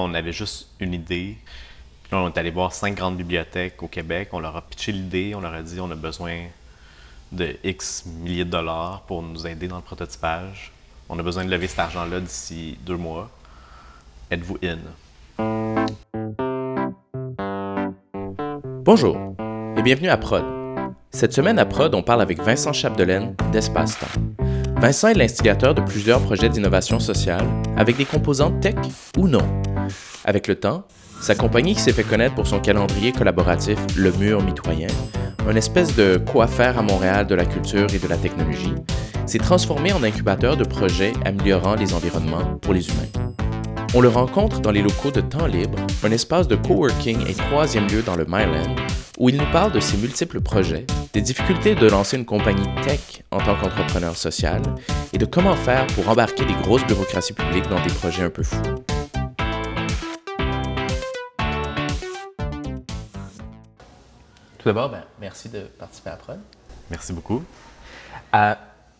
On avait juste une idée. On est allé voir cinq grandes bibliothèques au Québec. On leur a pitché l'idée. On leur a dit on a besoin de X milliers de dollars pour nous aider dans le prototypage. On a besoin de lever cet argent-là d'ici deux mois. Êtes-vous in? Bonjour et bienvenue à Prod. Cette semaine à Prod, on parle avec Vincent Chapdelaine d'Espace Temps. Vincent est l'instigateur de plusieurs projets d'innovation sociale avec des composantes tech ou non. Avec le temps, sa compagnie qui s'est fait connaître pour son calendrier collaboratif Le Mur Mitoyen, une espèce de quoi faire à Montréal de la culture et de la technologie, s'est transformée en incubateur de projets améliorant les environnements pour les humains. On le rencontre dans les locaux de Temps Libre, un espace de coworking et troisième lieu dans le Myland, où il nous parle de ses multiples projets, des difficultés de lancer une compagnie tech en tant qu'entrepreneur social et de comment faire pour embarquer des grosses bureaucraties publiques dans des projets un peu fous. D'abord, ben, merci de participer à Prod. Merci beaucoup. Euh,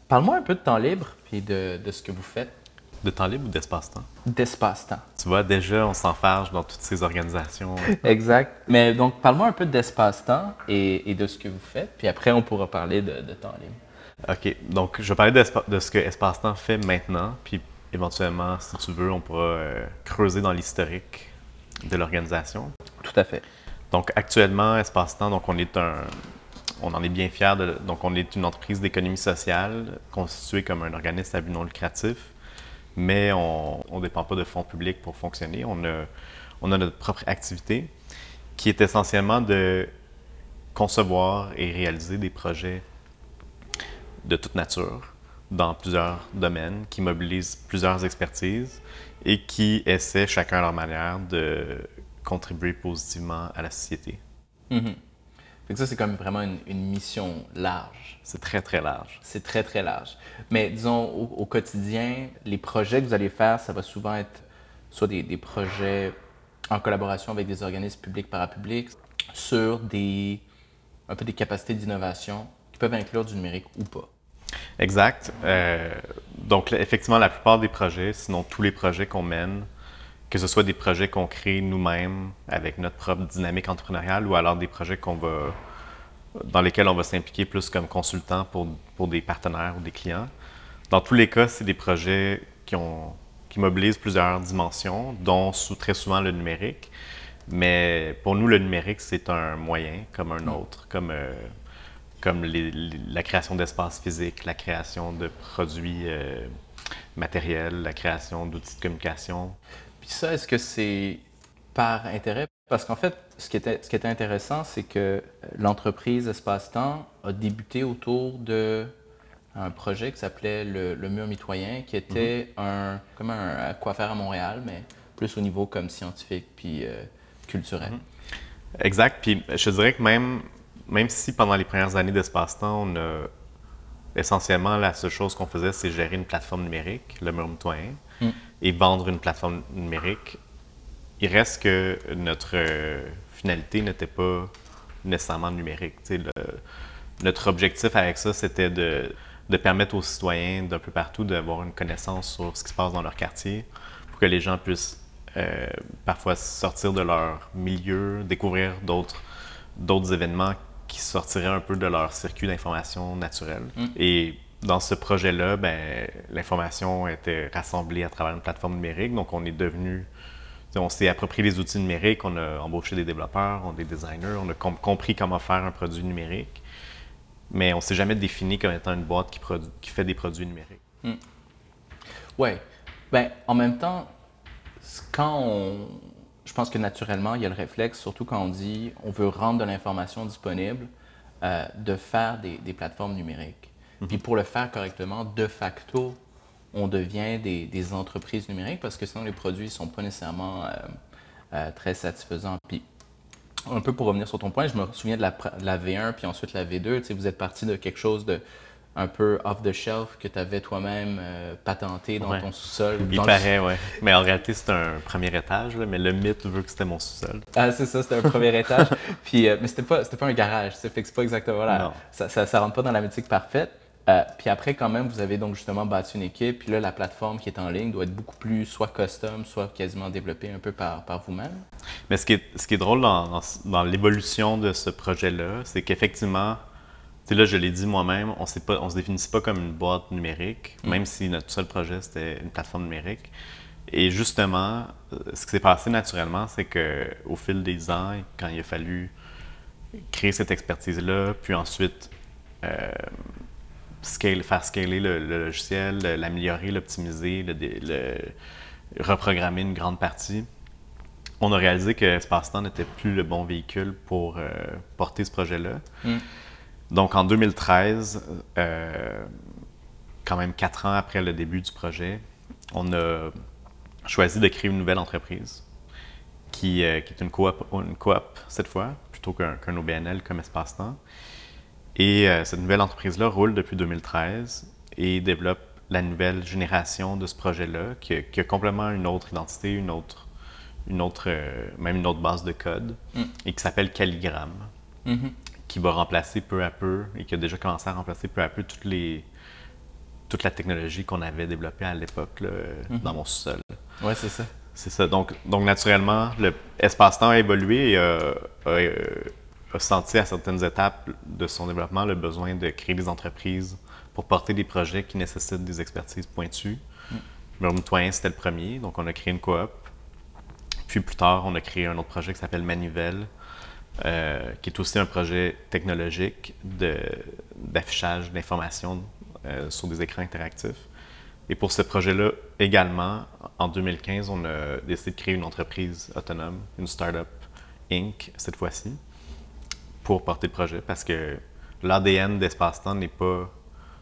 Parle-moi un peu de temps libre et de, de ce que vous faites De temps libre ou d'espace-temps? d'espace-temps. Tu vois, déjà, on s'enfarge dans toutes ces organisations. Exact. Mais donc, parle-moi un peu d'espace-temps et, et de ce que vous faites, puis après, on pourra parler de, de temps libre. OK. Donc, je vais parler de ce que Espace-Temps fait maintenant, puis éventuellement, si tu veux, on pourra euh, creuser dans l'historique de l'organisation. Tout à fait. Donc, actuellement, Espace-Temps, donc on est un. On en est bien fiers. Donc, on est une entreprise d'économie sociale constituée comme un organisme à but non lucratif, mais on ne dépend pas de fonds publics pour fonctionner. On a, on a notre propre activité qui est essentiellement de concevoir et réaliser des projets de toute nature dans plusieurs domaines qui mobilisent plusieurs expertises et qui essaient chacun à leur manière de contribuer positivement à la société. Mhm. Fait que ça, c'est comme vraiment une, une mission large. C'est très, très large. C'est très, très large. Mais disons, au, au quotidien, les projets que vous allez faire, ça va souvent être soit des, des projets en collaboration avec des organismes publics parapublics sur des, un peu des capacités d'innovation qui peuvent inclure du numérique ou pas. Exact. Euh, donc, effectivement, la plupart des projets, sinon tous les projets qu'on mène, que ce soit des projets qu'on crée nous-mêmes avec notre propre dynamique entrepreneuriale ou alors des projets dans lesquels on va s'impliquer plus comme consultant pour, pour des partenaires ou des clients. Dans tous les cas, c'est des projets qui, mobilisent plusieurs dimensions, dont très souvent le numérique. Mais pour nous, le numérique, c'est un moyen comme un autre, comme, euh, comme la création d'espaces physiques, la création de produits euh, matériels, la création d'outils de communication. Puis ça, est-ce que c'est par intérêt? Parce qu'en fait, ce qui était, ce qui était intéressant, c'est que euh, l'entreprise Espace-Temps a débuté autour de un projet qui s'appelait le, le Mur Mitoyen, qui était un, comme un, quoi faire à Montréal, mais plus au niveau comme scientifique puis euh, culturel. Exact. Puis je dirais que même, même si pendant les premières années d'espace-temps, on a essentiellement la seule chose qu'on faisait, c'est gérer une plateforme numérique, le mur mitoyen, Mm. Et vendre une plateforme numérique, il reste que notre euh, finalité n'était pas nécessairement numérique. Le- notre objectif avec ça, c'était de, de permettre aux citoyens d'un peu partout d'avoir une connaissance sur ce qui se passe dans leur quartier pour que les gens puissent euh, parfois sortir de leur milieu, découvrir d'autres d'autres événements qui sortiraient un peu de leur circuit d'information naturelle. Mm. Et dans ce projet-là, ben, l'information était rassemblée à travers une plateforme numérique. Donc, on est devenu, on s'est approprié les outils numériques, on a embauché des développeurs, on a des designers, on a com- compris comment faire un produit numérique. Mais on s'est jamais défini comme étant une boîte qui, fait des produits numériques. Oui. Ben, en même temps, quand on. Je pense que naturellement, il y a le réflexe, surtout quand on dit on veut rendre de l'information disponible, euh, de faire des plateformes numériques. Puis pour le faire correctement, de facto, on devient des, des entreprises numériques parce que sinon les produits ne sont pas nécessairement euh, euh, très satisfaisants. Puis un peu pour revenir sur ton point, je me souviens de la, pr- de la V1 puis ensuite la V2. Tu sais, vous êtes parti de quelque chose de un peu off the shelf que tu avais toi-même euh, patenté dans Ouais. ton sous-sol. Il dans le- paraît, ouais. Mais en réalité, c'est un premier étage, là, mais le mythe veut que c'était mon sous-sol. Ah, c'est ça, c'était un premier étage. Puis, euh, mais c'était pas, pas un garage, c'est pas exactement voilà. Non. Ça, ça, ça rentre pas dans la mythique parfaite. Euh, puis après, quand même, vous avez donc justement bâti une équipe. Puis là, la plateforme qui est en ligne doit être beaucoup plus soit custom, soit quasiment développée un peu par, par vous-même. Mais ce qui est, ce qui est drôle dans, dans, l'évolution de ce projet-là, c'est qu'effectivement, tu sais, là, je l'ai dit moi-même, on ne se définissait pas comme une boîte numérique, mm. même si notre seul projet, c'était une plateforme numérique. Et justement, euh, ce qui s'est passé naturellement, c'est qu'au fil des ans, quand il a fallu créer cette expertise-là, puis ensuite euh, scale, faire scaler le, logiciel, l'améliorer, l'optimiser, le, reprogrammer une grande partie, on a réalisé que Espace-Temps n'était plus le bon véhicule pour euh, porter ce projet-là. Mm. Donc en 2013, quand même quatre ans après le début du projet, on a choisi de créer une nouvelle entreprise qui, euh, qui est une coop, une coop cette fois, plutôt qu'un OBNL comme espace-temps. Et euh, cette nouvelle entreprise-là roule depuis 2013 et développe la nouvelle génération de ce projet-là, qui, qui, a complètement une autre identité, une autre, une autre, euh, même une autre base de code, mm. et qui s'appelle Calligram, mm-hmm. qui va remplacer peu à peu, et qui a déjà commencé à remplacer peu à peu toutes les, toute la technologie qu'on avait développée à l'époque mm-hmm. dans mon sous-sol. Oui, c'est ça. C'est ça. Donc, donc naturellement, le espace-temps a évolué et euh, a, senti à certaines étapes de son développement le besoin de créer des entreprises pour porter des projets qui nécessitent des expertises pointues. Mm. c'était le premier, donc on a créé une coop. Puis plus tard, on a créé un autre projet qui s'appelle Manivelle, euh, qui est aussi un projet technologique d'affichage d'informations euh, sur des écrans interactifs. Et pour ce projet-là également, en 2015, on a décidé de créer une entreprise autonome, une startup Inc. cette fois-ci, pour porter le projet parce que l'ADN d'Espace-Temps n'est pas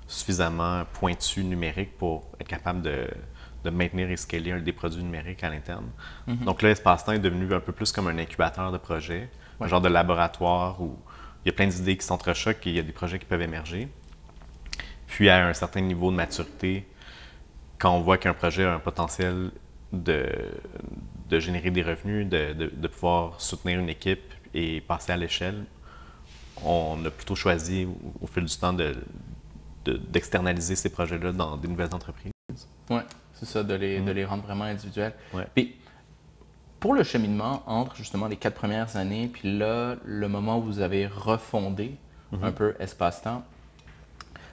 suffisamment pointu numérique pour être capable de, maintenir et scaler des produits numériques à l'interne. Mm-hmm. Donc là, Espace-Temps est devenu un peu plus comme un incubateur de projets, un genre de laboratoire où il y a plein d'idées qui s'entrechoquent et il y a des projets qui peuvent émerger. Puis à un certain niveau de maturité, quand on voit qu'un projet a un potentiel de, de générer des revenus, de, de, pouvoir soutenir une équipe et passer à l'échelle, on a plutôt choisi au, fil du temps d'externaliser ces projets-là dans des nouvelles entreprises. Oui, c'est ça, de les, de mm. les rendre vraiment individuels. Puis, pour le cheminement entre justement les quatre premières années, puis là, le moment où vous avez refondé mm-hmm. un peu espace-temps,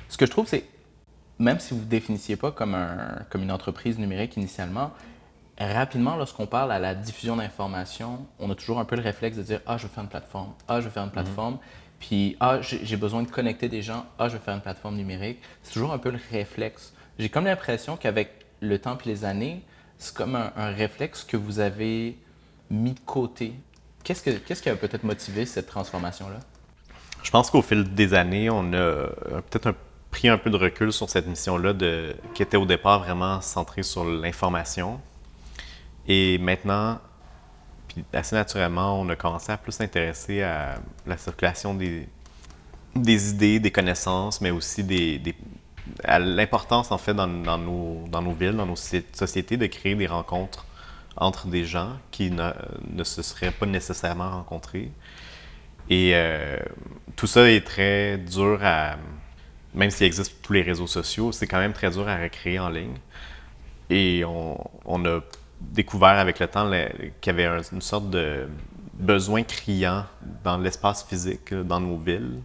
ce que je trouve, c'est même si vous ne définissiez pas comme, un, comme une entreprise numérique initialement, rapidement, lorsqu'on parle à la diffusion d'informations, on a toujours un peu le réflexe de dire Ah, je veux faire une plateforme. Ah, je veux faire une mhm. plateforme. Puis Ah, j'ai besoin de connecter des gens. Ah, je veux faire une plateforme numérique. C'est toujours un peu le réflexe. J'ai comme l'impression qu'avec le temps et les années, c'est comme un, réflexe que vous avez mis de côté. Qu'est-ce, que, qu'est-ce qui a peut-être motivé cette transformation-là? Je pense qu'au fil des années, on a peut-être un pris un peu de recul sur cette mission-là, qui était au départ vraiment centrée sur l'information. Et maintenant, puis assez naturellement, on a commencé à plus s'intéresser à la circulation des, idées, des connaissances, mais aussi à l'importance, en fait, dans, nos, villes, dans nos sociétés, de créer des rencontres entre des gens qui ne, ne se seraient pas nécessairement rencontrés. Et euh, tout ça est très dur à, même s'il existe tous les réseaux sociaux, c'est quand même très dur à recréer en ligne. Et on, a découvert avec le temps qu'il y avait une sorte de besoin criant dans l'espace physique, dans nos villes,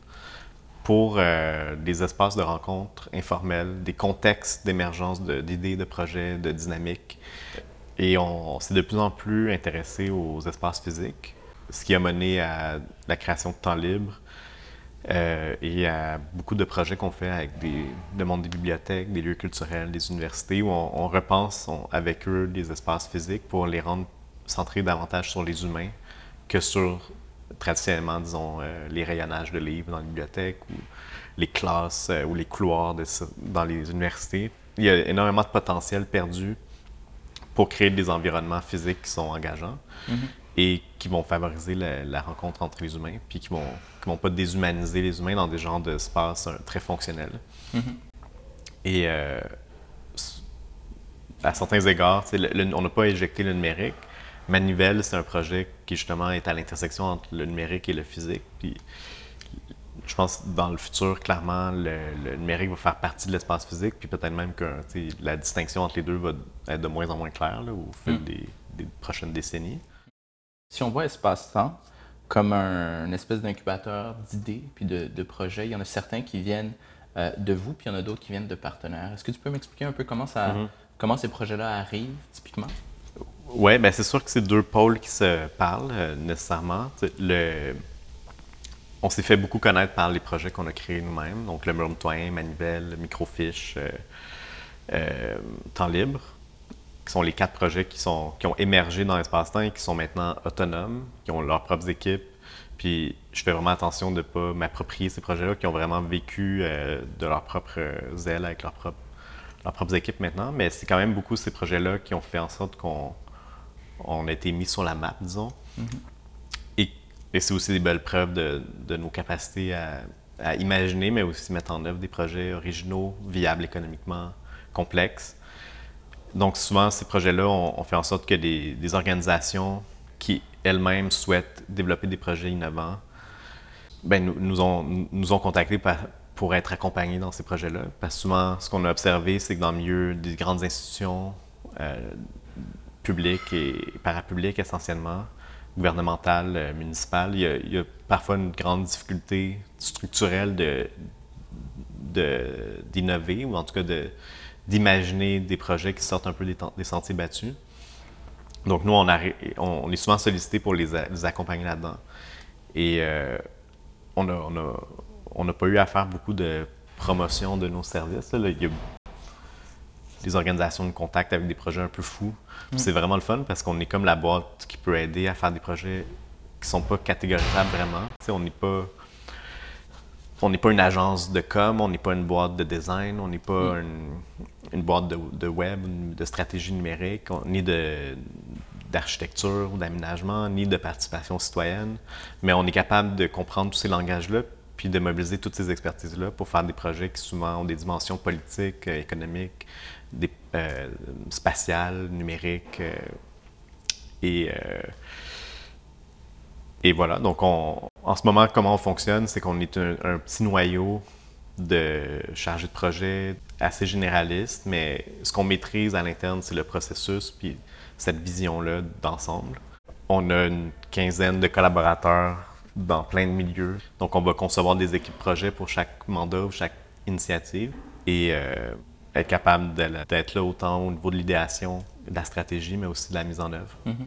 pour euh, des espaces de rencontres informels, des contextes d'émergence d'idées, de, projets, de dynamiques. Et on s'est de plus en plus intéressé aux espaces physiques, ce qui a mené à la création de temps libre, euh, et a beaucoup de projets qu'on fait avec des, le monde des bibliothèques, des lieux culturels, des universités, où on, repense avec eux des espaces physiques pour les rendre centrés davantage sur les humains que sur, traditionnellement, disons, euh, les rayonnages de livres dans les bibliothèques ou les classes euh, ou les couloirs dans les universités. Il y a énormément de potentiel perdu pour créer des environnements physiques qui sont engageants. Mm-hmm et qui vont favoriser la, rencontre entre les humains, puis qui vont, vont pas déshumaniser les humains dans des genres d'espaces très fonctionnels. Mm-hmm. Et euh, à certains égards, on n'a pas éjecté le numérique. Manivelle, c'est un projet qui justement est à l'intersection entre le numérique et le physique. Puis je pense que dans le futur, clairement, le, numérique va faire partie de l'espace physique, puis peut-être même que la distinction entre les deux va être de moins en moins claire au fil mm. des, prochaines décennies. Si on voit espace-temps comme un, une espèce d'incubateur d'idées puis de, projets, il y en a certains qui viennent euh, de vous, puis il y en a d'autres qui viennent de partenaires. Est-ce que tu peux m'expliquer un peu comment, ça, comment ces projets-là arrivent typiquement? Oui, ben c'est sûr que c'est deux pôles qui se parlent euh, nécessairement. Le, on s'est fait beaucoup connaître par les projets qu'on a créés nous-mêmes, donc le Murum Twain, Manivelle, Microfiche, euh, Temps Libre, qui sont les quatre projets qui, sont, qui ont émergé dans l'espace-temps et qui sont maintenant autonomes, qui ont leurs propres équipes. Puis je fais vraiment attention de ne pas m'approprier ces projets-là, qui ont vraiment vécu euh, de leur propre zèle avec leurs propres, leurs propres équipes maintenant. Mais c'est quand même beaucoup ces projets-là qui ont fait en sorte qu'on on a été mis sur la map, disons. Mm-hmm. Et c'est aussi des belles preuves de, nos capacités à, imaginer, mais aussi mettre en œuvre des projets originaux, viables économiquement, complexes. Donc souvent, ces projets-là, on, fait en sorte que des, organisations qui elles-mêmes souhaitent développer des projets innovants, ben, nous, ont, nous ont contactés pour être accompagnés dans ces projets-là. Parce que souvent, ce qu'on a observé, c'est que dans le milieu des grandes institutions euh, publiques et parapubliques essentiellement, gouvernementale, euh, municipale, il y, a, parfois une grande difficulté structurelle d'innover ou en tout cas de, d'imaginer des projets qui sortent un peu des, des sentiers battus. Donc nous, on, on est souvent sollicité pour les, accompagner là-dedans. Et euh, on n'a on a, on pas eu à faire beaucoup de promotion de nos services. Là. Il y a des organisations de contact avec des projets un peu fous. Mm. C'est vraiment le fun parce qu'on est comme la boîte qui peut aider à faire des projets qui sont pas catégorisables vraiment. on n'est pas on n'est pas une agence de com, on n'est pas une boîte de design, on n'est pas mm. une, boîte de, web, de stratégie numérique, ni de d'architecture ou d'aménagement, ni de participation citoyenne, mais on est capable de comprendre tous ces langages-là, puis de mobiliser toutes ces expertises-là pour faire des projets qui souvent ont des dimensions politiques, euh, économiques, des, euh, spatiales, numériques. Euh, et, euh, et voilà, donc on, en ce moment, comment on fonctionne, c'est qu'on est un, petit noyau de chargés de projet assez généraliste, mais ce qu'on maîtrise à l'interne, c'est le processus, puis cette vision-là d'ensemble. On a une quinzaine de collaborateurs dans plein de milieux. Donc, on va concevoir des équipes projets pour chaque mandat ou chaque initiative. Et être capable d'être là autant au niveau de l'idéation, de la stratégie, mais aussi de la mise en œuvre. Mm-hmm.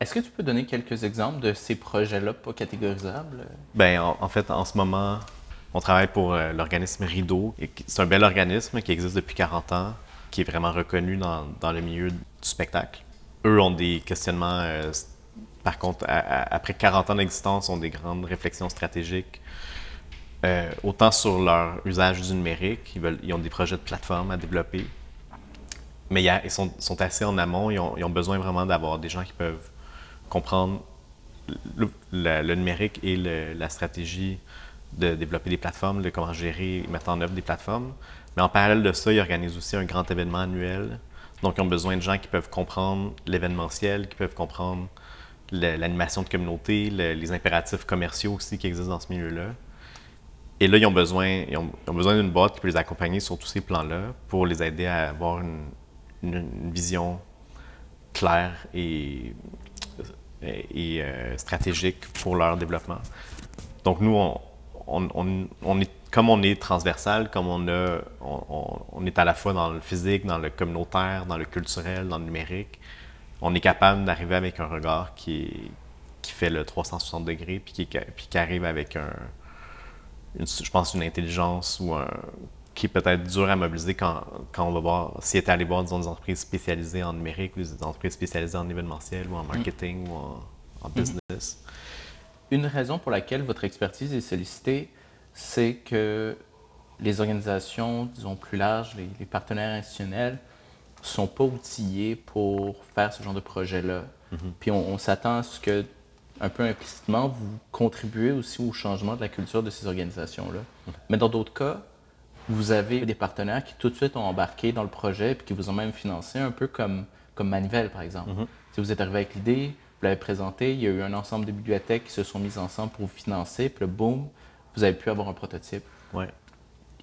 Est-ce que tu peux donner quelques exemples de ces projets-là pas catégorisables? Bien, en, fait, en ce moment, on travaille pour euh, l'organisme Rideau. C'est un bel organisme qui existe depuis 40 ans, qui est vraiment reconnu dans, dans le milieu du spectacle. Eux ont des questionnements, euh, par contre, après 40 ans d'existence, ont des grandes réflexions stratégiques euh, autant sur leur usage du numérique, ils, ont des projets de plateforme à développer, mais ils sont, assez en amont, ils ont, besoin vraiment d'avoir des gens qui peuvent comprendre le, numérique et la stratégie de développer des plateformes, de comment gérer et mettre en œuvre des plateformes. Mais en parallèle de ça, ils organisent aussi un grand événement annuel. Donc, ils ont besoin de gens qui peuvent comprendre l'événementiel, qui peuvent comprendre l'animation de communauté, les impératifs commerciaux aussi qui existent dans ce milieu-là. Et là, ils ont besoin, ont, besoin d'une boîte qui peut les accompagner sur tous ces plans-là pour les aider à avoir une, vision claire et, et, euh, stratégique pour leur développement. Donc, nous, on, est, comme on est transversal, comme on, a, on, est à la fois dans le physique, dans le communautaire, dans le culturel, dans le numérique, on est capable d'arriver avec un regard qui, qui fait le 360 degrés puis qui, qui arrive avec un je pense, une intelligence ou un, qui est peut-être dur à mobiliser quand, quand on va voir, s'il était allé voir, disons, des entreprises spécialisées en numérique ou des entreprises spécialisées en événementiel ou en marketing ou en, mm-hmm. business. Une raison pour laquelle votre expertise est sollicitée, c'est que les organisations, disons, plus larges, les, partenaires institutionnels, ne sont pas outillés pour faire ce genre de projet-là. Mm-hmm. Puis on, on s'attend à ce que un peu implicitement, vous contribuez aussi au changement de la culture de ces organisations-là. Mais dans d'autres cas, vous avez des partenaires qui tout de suite ont embarqué dans le projet et qui vous ont même financé, un peu comme, comme Manivelle, par exemple. Mm-hmm. Si vous êtes arrivé avec l'idée, vous l'avez présenté, il y a eu un ensemble de bibliothèques qui se sont mises ensemble pour vous financer, puis le boom, vous avez pu avoir un prototype. Ouais.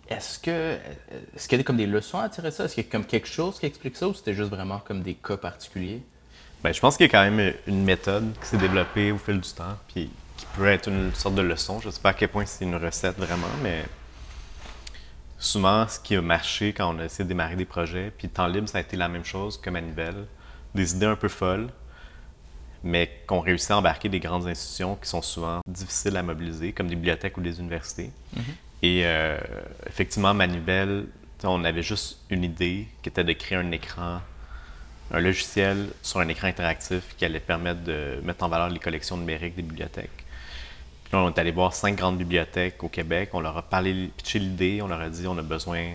Est-ce que est-ce qu'il y a comme des leçons à tirer ça? Est-ce qu'il y a comme quelque chose qui explique ça ou c'était juste vraiment comme des cas particuliers? Ben, je pense qu'il y a quand même une méthode qui s'est développée au fil du temps, puis qui peut être une sorte de leçon. Je ne sais pas à quel point c'est une recette vraiment, mais souvent, ce qui a marché quand on a essayé de démarrer des projets, puis temps libre, ça a été la même chose que Manivelle. Des idées un peu folles, mais qu'on réussit à embarquer des grandes institutions qui sont souvent difficiles à mobiliser, comme des bibliothèques ou des universités. Mhm. Et euh, effectivement, Manivelle, on avait juste une idée qui était de créer un écran, un logiciel sur un écran interactif qui allait permettre de mettre en valeur les collections numériques des bibliothèques. On est allé voir cinq grandes bibliothèques au Québec. On leur a parlé, pitché l'idée. On leur a dit on a besoin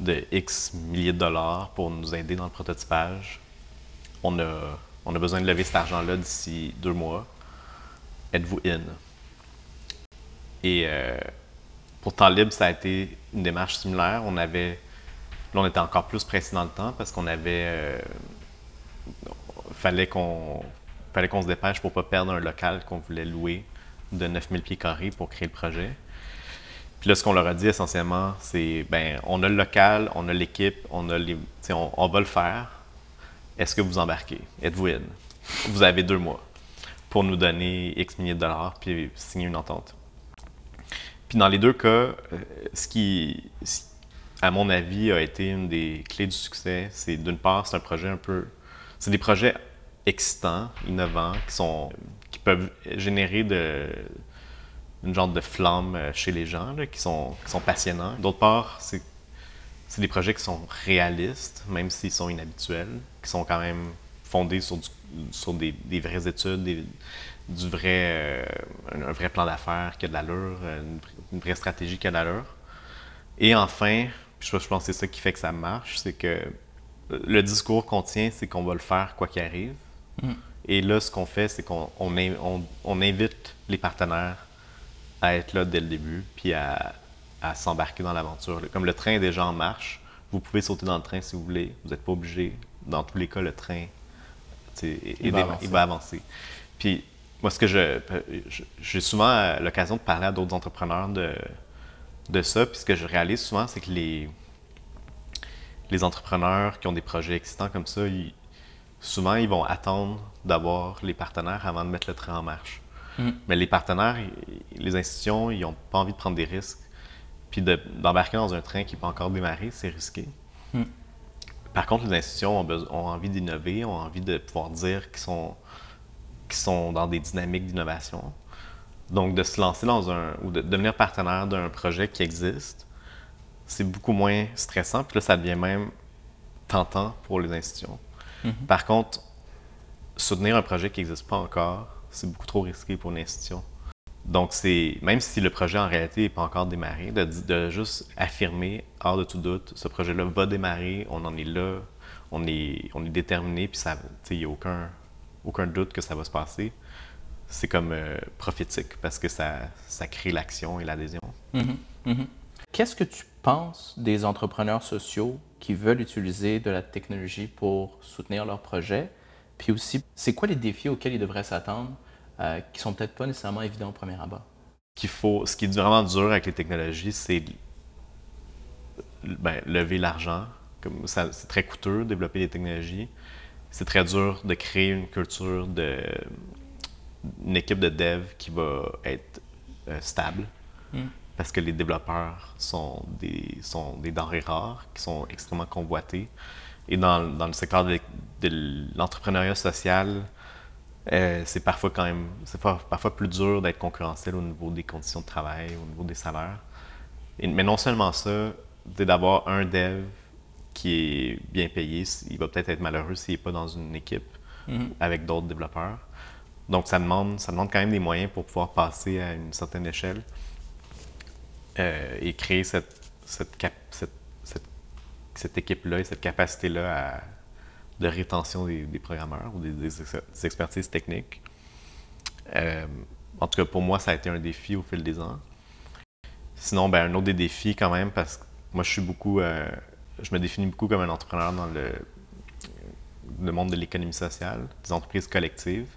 de X milliers de dollars pour nous aider dans le prototypage. On a, on a besoin de lever cet argent-là d'ici deux mois. Êtes-vous in? Et euh, pour Temps Libre, ça a été une démarche similaire. On avait. Là, on était encore plus pressé dans le temps parce qu'on avait. euh, fallait qu'on fallait qu'on se dépêche pour pas perdre un local qu'on voulait louer de 9000 pieds carrés pour créer le projet. Puis là, ce qu'on leur a dit essentiellement, c'est ben, on a le local, on a l'équipe, on a les, on, on va le faire. Est-ce que vous embarquez? Êtes-vous in? Vous avez deux mois pour nous donner X milliers de dollars puis signer une entente. Puis dans les deux cas, euh, ce qui, à mon avis, a été une des clés du succès, c'est d'une part, c'est un projet un peu. C'est des projets excitants, innovants, qui sont peuvent générer une genre de flamme euh, chez les gens, là, qui, sont, qui sont passionnants. D'autre part, c'est des projets qui sont réalistes, même s'ils sont inhabituels, qui sont quand même fondés sur, du- sur des, des vraies études, des- du vrai, euh, un, vrai plan d'affaires qui a de l'allure, euh, une, une vraie stratégie qui a de l'allure. Et enfin, je, je pense que c'est ça qui fait que ça marche, c'est que le discours qu'on tient, c'est qu'on va le faire quoi qu'il arrive. Et là, ce qu'on fait, c'est qu'on on, in- on- on invite les partenaires à être là dès le début, puis à, à s'embarquer dans l'aventure. Comme le train est déjà en marche, vous pouvez sauter dans le train si vous voulez. Vous n'êtes pas obligé. Dans tous les cas, le train Il va avancer. il va avancer. Puis moi, ce que je, j'ai souvent l'occasion de parler à d'autres entrepreneurs de, de ça. Puis ce que je réalise souvent, c'est que les, les entrepreneurs qui ont des projets excitants comme ça, ils- souvent, ils vont attendre d'avoir les partenaires avant de mettre le train en marche. Mm. Mais les partenaires, les institutions, ils n'ont pas envie de prendre des risques. Puis de- d'embarquer dans un train qui n'est pas encore démarré, c'est risqué. Mm. Par contre, les institutions ont, envie d'innover, ont envie de pouvoir dire qu'ils sont, sont dans des dynamiques d'innovation. Donc, de se lancer dans un. ou de devenir partenaire d'un projet qui existe, c'est beaucoup moins stressant. Puis là, ça devient même tentant pour les institutions. Par contre, soutenir un projet qui n'existe pas encore, c'est beaucoup trop risqué pour une institution. Donc, c'est même si le projet en réalité n'est pas encore démarré, de, juste affirmer, hors de tout doute, ce projet-là va démarrer, on en est là, on est, on est déterminé, puis il n'y a aucun, aucun doute que ça va se passer. C'est comme euh, prophétique parce que ça, ça crée l'action et l'adhésion. Mhm, mhm. Qu'est-ce que tu penses des entrepreneurs sociaux qui veulent utiliser de la technologie pour soutenir leur projet? Puis aussi, c'est quoi les défis auxquels ils devraient s'attendre euh, qui sont peut-être pas nécessairement évidents au premier abord? qu'il faut, ce qui est vraiment dur avec les technologies, c'est ben, lever l'argent. C'est très coûteux de développer des technologies. C'est très dur de créer une culture de une équipe de dev qui va être euh, stable Mm. Parce que les développeurs sont des, sont des denrées rares qui sont extrêmement convoitées. Et dans, dans le secteur de, de l'entrepreneuriat social, euh, c'est parfois quand même c'est par- parfois plus dur d'être concurrentiel au niveau des conditions de travail, au niveau des salaires. Et- mais non seulement ça, d'avoir un dev qui est bien payé, il va peut-être être malheureux s'il n'est pas dans une équipe Mhm. avec d'autres développeurs. Donc ça demande, ça demande quand même des moyens pour pouvoir passer à une certaine échelle euh, et créer cette, cette, cette, cette, équipe-là et cette capacité-là de rétention des, programmeurs ou des expertises techniques. Euh, en tout cas, pour moi, ça a été un défi au fil des ans. Sinon, ben, un autre des défis quand même, parce que moi, je suis beaucoup, euh, je me définis beaucoup comme un entrepreneur dans le, le monde de l'économie sociale, des entreprises collectives.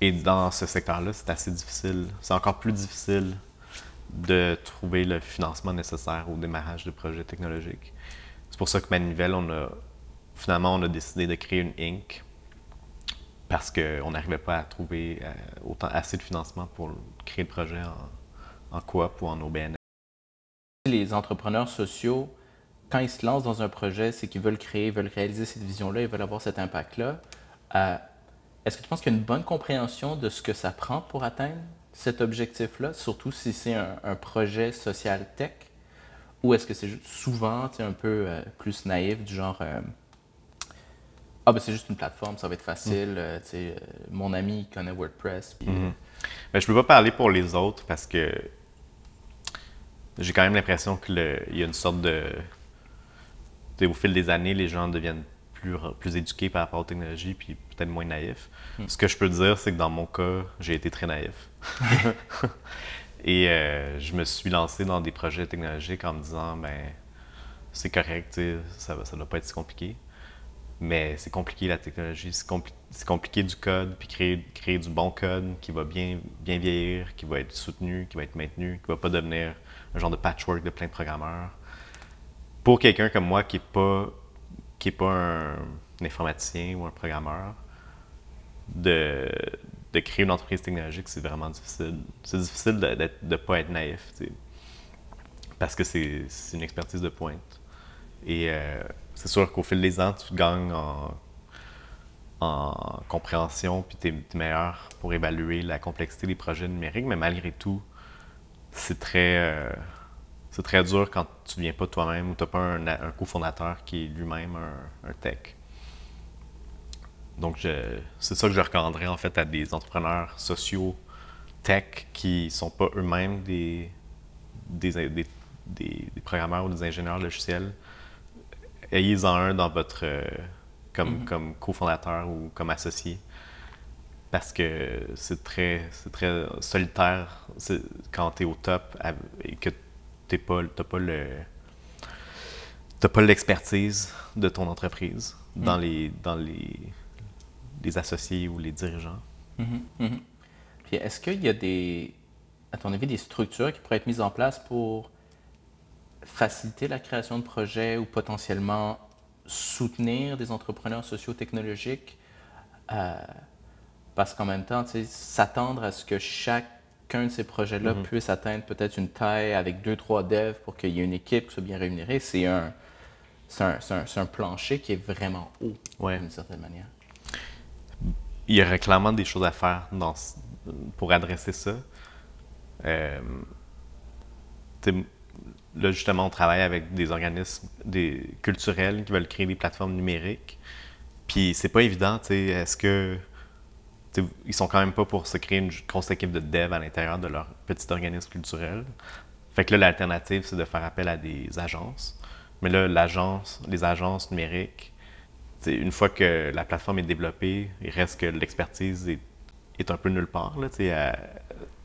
Et dans ce secteur-là, c'est assez difficile. C'est encore plus difficile de trouver le financement nécessaire au démarrage de projets technologiques. C'est pour ça que Manivelle, on a finalement on a décidé de créer une Inc. parce qu'on n'arrivait pas à trouver euh, autant assez de financement pour créer le projet en, coop ou en OBN. Les entrepreneurs sociaux, quand ils se lancent dans un projet, c'est qu'ils veulent créer, veulent réaliser cette vision-là, ils veulent avoir cet impact-là. Euh, est-ce que tu penses qu'il y a une bonne compréhension de ce que ça prend pour atteindre? Cet objectif-là, surtout si c'est un, projet social tech? Ou est-ce que c'est souvent un peu euh, plus naïf, du genre euh, Ah, ben c'est juste une plateforme, ça va être facile. Mm. Euh, mon ami connaît WordPress. Puis, mm-hmm. ben, je peux pas parler pour les autres parce que j'ai quand même l'impression qu'il y a une sorte de. Au fil des années, les gens deviennent plus, plus éduqués par rapport aux technologies, puis peut-être moins naïfs. Hmm. Ce que je peux dire, c'est que dans mon cas, j'ai été très naïf. Et euh, je me suis lancé dans des projets technologiques en me disant, ben, c'est correct, ça ne doit pas être si compliqué. Mais c'est compliqué la technologie, c'est compliqué du code, puis créer, créer du bon code qui va bien, bien vieillir, qui va être soutenu, qui va être maintenu, qui ne va pas devenir un genre de patchwork de plein de programmeurs. Pour quelqu'un comme moi qui n'est pas qui n'est pas un, informaticien ou un programmeur, de, de, créer une entreprise technologique, c'est vraiment difficile. C'est difficile de ne pas être naïf, parce que c'est une expertise de pointe. Et euh, c'est sûr qu'au fil des ans, tu gagnes en, en compréhension, puis tu es, meilleur pour évaluer la complexité des projets numériques, mais malgré tout, c'est très... Euh, c'est très dur quand tu viens pas toi-même ou tu n'as pas un, un cofondateur qui est lui-même un, tech. Donc, c'est ça que je recommanderais en fait à des entrepreneurs sociaux tech qui sont pas eux-mêmes des des, des, programmeurs ou des ingénieurs logiciels. Ayez-en un dans votre comme, mm-hmm. comme cofondateur ou comme associé. Parce que c'est très, très solitaire quand tu es au top et que tu n'as pas le pas l'expertise de ton entreprise dans, mm. les, dans les, les associés ou les dirigeants. Mm-hmm, mm-hmm. Puis est-ce qu'il y a des, à ton avis, des structures qui pourraient être mises en place pour faciliter la création de projets ou potentiellement soutenir des entrepreneurs socio-technologiques? Euh, parce qu'en même temps, s'attendre à ce que chaque qu'un de ces projets-là mhm. puisse atteindre peut-être une taille avec deux, trois devs pour qu'il y ait une équipe qui soit bien rémunérée, c'est un, un, plancher qui est vraiment haut, d'une certaine manière. Il y aurait clairement des choses à faire dans, pour adresser ça. Euh, là, justement, on travaille avec des organismes des, culturels qui veulent créer des plateformes numériques. Puis c'est pas évident, tu sais, est-ce que ils sont quand même pas pour se créer une grosse équipe de dev à l'intérieur de leur petit organisme culturel. Fait que là, l'alternative, c'est de faire appel à des agences. Mais là, l'agence, les agences numériques, une fois que la plateforme est développée, il reste que l'expertise est, un peu nulle part.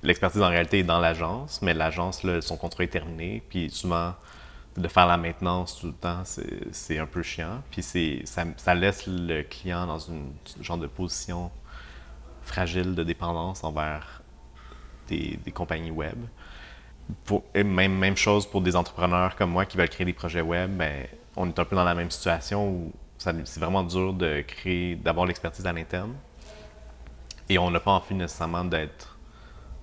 L'expertise, en réalité, est dans l'agence, mais l'agence, son contrat est terminé. Puis souvent, de faire la maintenance tout le temps, c'est un peu chiant. Puis ça, ça laisse le client dans une genre de position fragile de dépendance envers des, compagnies web. Même chose pour des entrepreneurs comme moi qui veulent créer des projets web, ben, on est un peu dans la même situation où c'est vraiment dur de créer, d'avoir l'expertise à l'interne. Et on n'a pas envie nécessairement d'être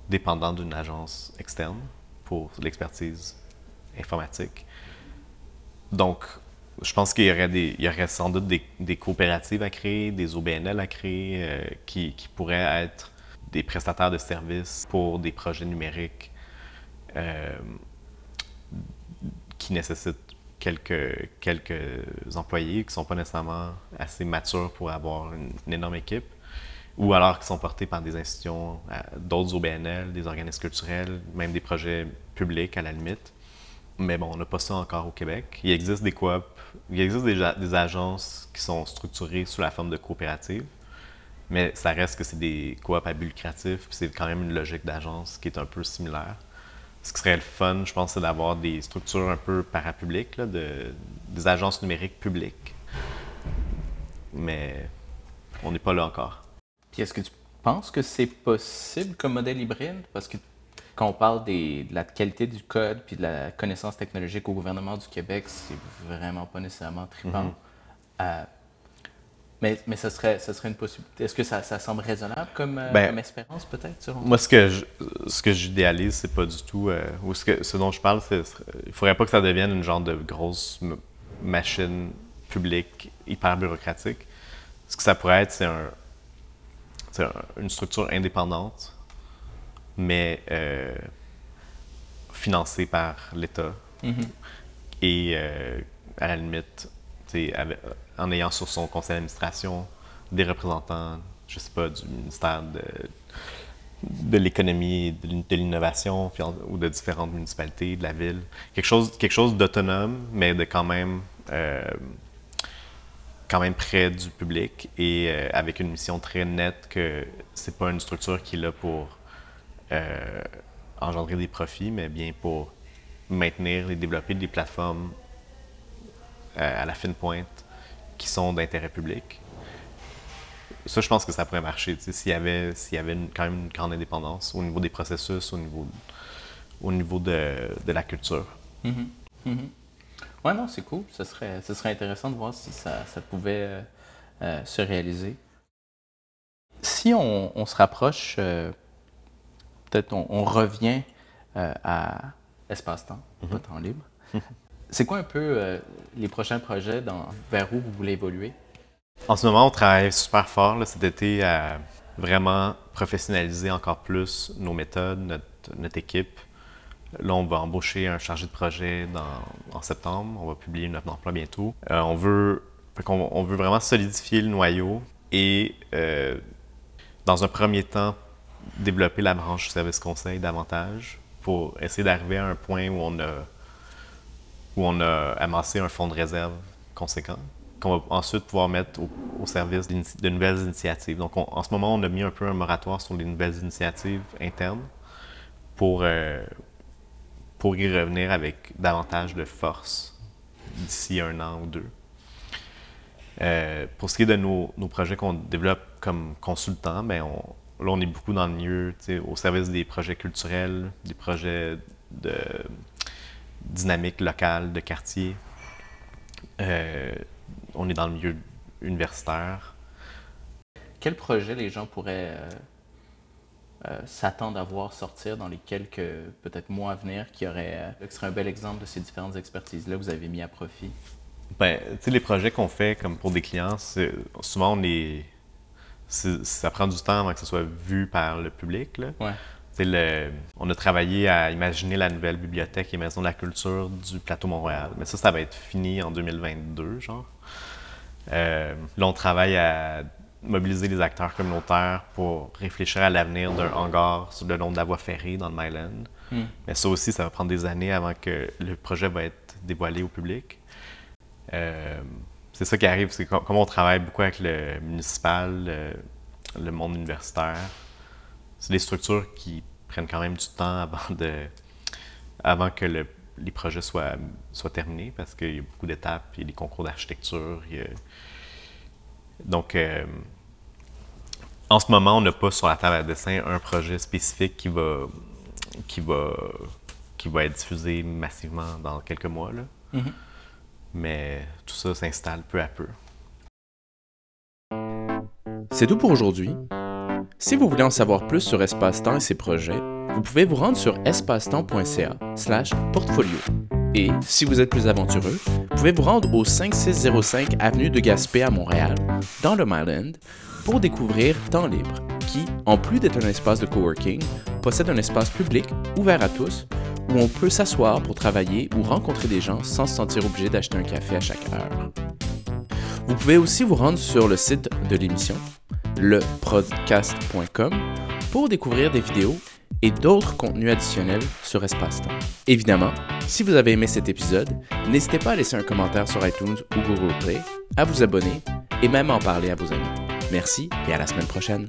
dépendant d'une agence externe pour l'expertise informatique. Donc, je pense qu'il y aurait, sans doute des, coopératives à créer, des OBNL à créer, euh, qui, pourraient être des prestataires de services pour des projets numériques euh, qui nécessitent quelques, quelques employés qui ne sont pas nécessairement assez matures pour avoir une, énorme équipe, ou alors qui sont portés par des institutions, euh, d'autres OBNL, des organismes culturels, même des projets publics à la limite. Mais bon, on n'a pas ça encore au Québec. Il existe des coops, il existe des, agences qui sont structurées sous la forme de coopératives, mais ça reste que c'est des coops à but lucratif, puis c'est quand même une logique d'agence qui est un peu similaire. Ce qui serait le fun, je pense, c'est d'avoir des structures un peu parapubliques, là, de, des agences numériques publiques. Mais on n'est pas là encore. Puis est-ce que tu penses que c'est possible comme modèle hybride? Parce que quand on parle des, de la qualité du code puis de la connaissance technologique au gouvernement du Québec, c'est vraiment pas nécessairement trippant. Euh, mais, mais ce, serait, ce serait une possibilité. Est-ce que ça, ça semble raisonnable comme, euh, Ben, comme espérance, peut-être, Moi, ce que je, ce que j'idéalise, c'est pas du tout. euh, ou ce, que, ce dont je parle, c'est. Il faudrait pas que ça devienne une genre de grosse machine publique hyper bureaucratique. Ce que ça pourrait être, c'est un, c'est un- une structure indépendante, mais euh, financée par l'État. Mhm. Et euh, à la limite, avec- en ayant sur son conseil d'administration des représentants, je sais pas, du ministère de, de l'économie de l'in- de l'innovation ou de différentes municipalités de la ville. Quelque chose, quelque chose d'autonome, mais de quand même, euh, quand même près du public et euh, avec une mission très nette que c'est pas une structure qui est là pour euh, engendrer des profits, mais bien pour maintenir et développer des plateformes euh, à la fine pointe qui sont d'intérêt public. Ça, je pense que ça pourrait marcher, s'il y avait, y avait quand même une grande indépendance au niveau des processus, au niveau, au niveau de, de la culture. Mhm. Mhm. Ouais, non, c'est cool. Ce serait, ce serait intéressant de voir si ça, ça pouvait euh, se réaliser. Si on, se rapproche, peut-être on, on revient euh, à espace-temps, pas temps libre. C'est quoi un peu euh, les prochains projets dans, vers où vous voulez évoluer? En ce moment, on travaille super fort là, cet été à vraiment professionnaliser encore plus nos méthodes, notre, notre équipe. Là, on va embaucher un chargé de projet dans- en septembre. On va publier une offre d'emploi bientôt. Euh, on, veut, on veut vraiment solidifier le noyau et, euh, dans un premier temps, développer la branche service conseil davantage pour essayer d'arriver à un point où on a, où on a amassé un fonds de réserve conséquent qu'on va ensuite pouvoir mettre au, service de nouvelles initiatives. Donc, on- en ce moment, on a mis un peu un moratoire sur les nouvelles initiatives internes pour, euh, pour y revenir avec davantage de force d'ici un an ou deux. Euh, pour ce qui est de nos, nos projets qu'on développe comme consultants, ben on, là, on est beaucoup dans le milieu, au service des projets culturels, des projets de dynamique locale, de quartier. Euh, on est dans le milieu universitaire. Quel projet les gens pourraient euh, euh, s'attendre à voir sortir dans les quelques peut-être mois à venir qui, auraient, qui serait un bel exemple de ces différentes expertises-là que vous avez mis à profit? Ben, tu sais, les projets qu'on fait comme pour des clients, c'est- souvent on est, c'est- ça prend du temps avant que ce soit vu par le public. Là. Ouais. Tu sais, le- on a travaillé à imaginer la nouvelle bibliothèque et maison de la culture du plateau Montréal. Mais ça, ça va être fini en 2022, genre. Euh, là, on travaille à mobiliser les acteurs communautaires pour réfléchir à l'avenir d'un hangar sur le long de la voie ferrée dans le Myland. Hmm. Mais ça aussi, ça va prendre des années avant que le projet va être dévoilé au public. Euh, c'est ça qui arrive, c'est com- comme on travaille beaucoup avec le municipal, le, monde universitaire, c'est des structures qui prennent quand même du temps avant, de, avant que le- les projets soient, soient terminés parce qu'il y a beaucoup d'étapes, il y a des concours d'architecture. Donc, euh, en ce moment, on n'a pas sur la table à dessin un projet spécifique qui va, qui va, qui va être diffusé massivement dans quelques mois. Là. Mhm. Mais tout ça s'installe peu à peu. C'est tout pour aujourd'hui. Si vous voulez en savoir plus sur Espace-Temps et ses projets, vous pouvez vous rendre sur espacetemps.ca slash portfolio. Et, si vous êtes plus aventureux, vous pouvez vous rendre au 5605 Avenue de Gaspé à Montréal, dans le Myland, pour découvrir Temps Libre, qui, en plus d'être un espace de coworking, possède un espace public ouvert à tous, où on peut s'asseoir pour travailler ou rencontrer des gens sans se sentir obligé d'acheter un café à chaque heure. Vous pouvez aussi vous rendre sur le site de l'émission, leprodcast.com, pour découvrir des vidéos et d'autres contenus additionnels sur Espace-Temps. Évidemment, si vous avez aimé cet épisode, n'hésitez pas à laisser un commentaire sur iTunes ou Google Play, à vous abonner et même en parler à vos amis. Merci et à la semaine prochaine.